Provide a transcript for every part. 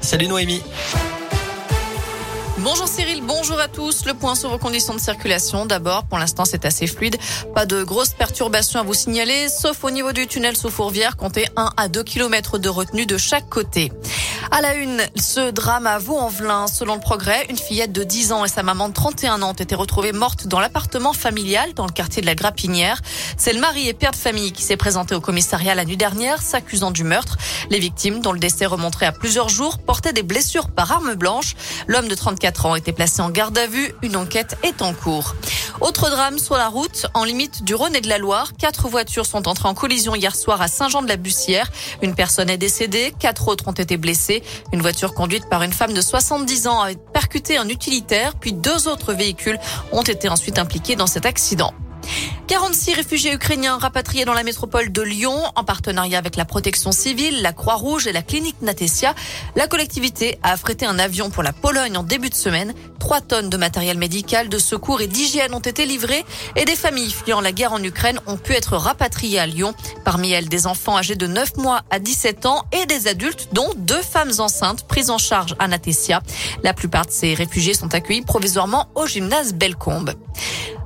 Salut Noémie. Bonjour Cyril, bonjour à tous. Le point sur vos conditions de circulation. D'abord, pour l'instant, c'est assez fluide. Pas de grosses perturbations à vous signaler, sauf au niveau du tunnel sous Fourvière. Comptez 1 à 2 km de retenue de chaque côté. À la une, ce drame à Vaux-en-Velin. Selon le progrès, une fillette de 10 ans et sa maman de 31 ans ont été retrouvées mortes dans l'appartement familial dans le quartier de la Grapinière. C'est le mari et père de famille qui s'est présenté au commissariat la nuit dernière, s'accusant du meurtre. Les victimes, dont le décès remonterait à plusieurs jours, portaient des blessures par arme blanche. L'homme de 34 ans été placé en garde à vue. Une enquête est en cours. Autre drame sur la route, en limite du Rhône et de la Loire. Quatre voitures sont entrées en collision hier soir à Saint-Jean-de-la-Bussière. Une personne est décédée, quatre autres ont été blessées. Une voiture conduite par une femme de 70 ans a percuté un utilitaire, puis deux autres véhicules ont été ensuite impliqués dans cet accident. 46 réfugiés ukrainiens rapatriés dans la métropole de Lyon en partenariat avec la protection civile, la Croix-Rouge et la clinique Natesia. La collectivité a affrété un avion pour la Pologne en début de semaine. Trois tonnes de matériel médical, de secours et d'hygiène ont été livrées et des familles fuyant la guerre en Ukraine ont pu être rapatriées à Lyon. Parmi elles, des enfants âgés de 9 mois à 17 ans et des adultes, dont deux femmes enceintes prises en charge à Natesia. La plupart de ces réfugiés sont accueillis provisoirement au gymnase Bellecombe.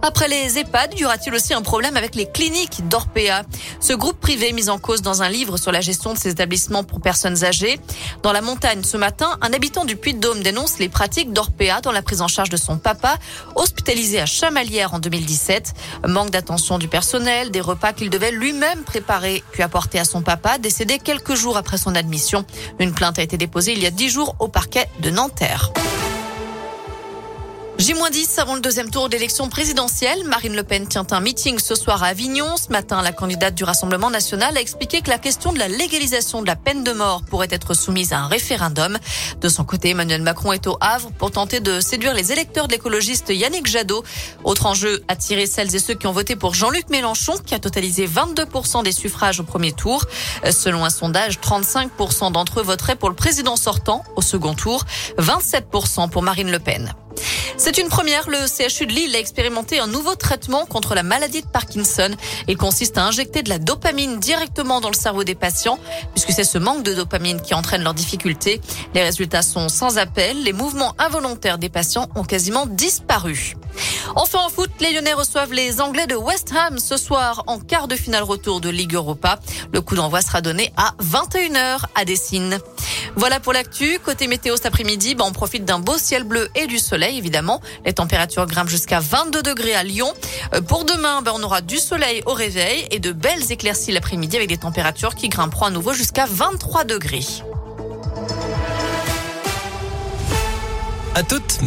Après les EHPAD, y aura-t-il aussi un problème avec les cliniques d'Orpea? Ce groupe privé mis en cause dans un livre sur la gestion de ces établissements pour personnes âgées. Dans la montagne ce matin, un habitant du Puy-de-Dôme dénonce les pratiques d'Orpea dans la prise en charge de son papa, hospitalisé à Chamalières en 2017. Manque d'attention du personnel, des repas qu'il devait lui-même préparer puis apporter à son papa, décédé quelques jours après son admission. Une plainte a été déposée il y a dix jours au parquet de Nanterre. J-10 avant le deuxième tour d'élection présidentielle. Marine Le Pen tient un meeting ce soir à Avignon. Ce matin, la candidate du Rassemblement national a expliqué que la question de la légalisation de la peine de mort pourrait être soumise à un référendum. De son côté, Emmanuel Macron est au Havre pour tenter de séduire les électeurs de l'écologiste Yannick Jadot. Autre enjeu, attirer celles et ceux qui ont voté pour Jean-Luc Mélenchon, qui a totalisé 22% des suffrages au premier tour. Selon un sondage, 35% d'entre eux voteraient pour le président sortant au second tour, 27% pour Marine Le Pen. C'est une première. Le CHU de Lille a expérimenté un nouveau traitement contre la maladie de Parkinson. Il consiste à injecter de la dopamine directement dans le cerveau des patients, puisque c'est ce manque de dopamine qui entraîne leurs difficultés. Les résultats sont sans appel. Les mouvements involontaires des patients ont quasiment disparu. Enfin en foot, les Lyonnais reçoivent les Anglais de West Ham ce soir en quart de finale retour de Ligue Europa. Le coup d'envoi sera donné à 21h à Dessine. Voilà pour l'actu. Côté météo cet après-midi, bah, on profite d'un beau ciel bleu et du soleil, évidemment. Les températures grimpent jusqu'à 22 degrés à Lyon. Euh, pour demain, bah, on aura du soleil au réveil et de belles éclaircies l'après-midi avec des températures qui grimperont à nouveau jusqu'à 23 degrés. À toutes.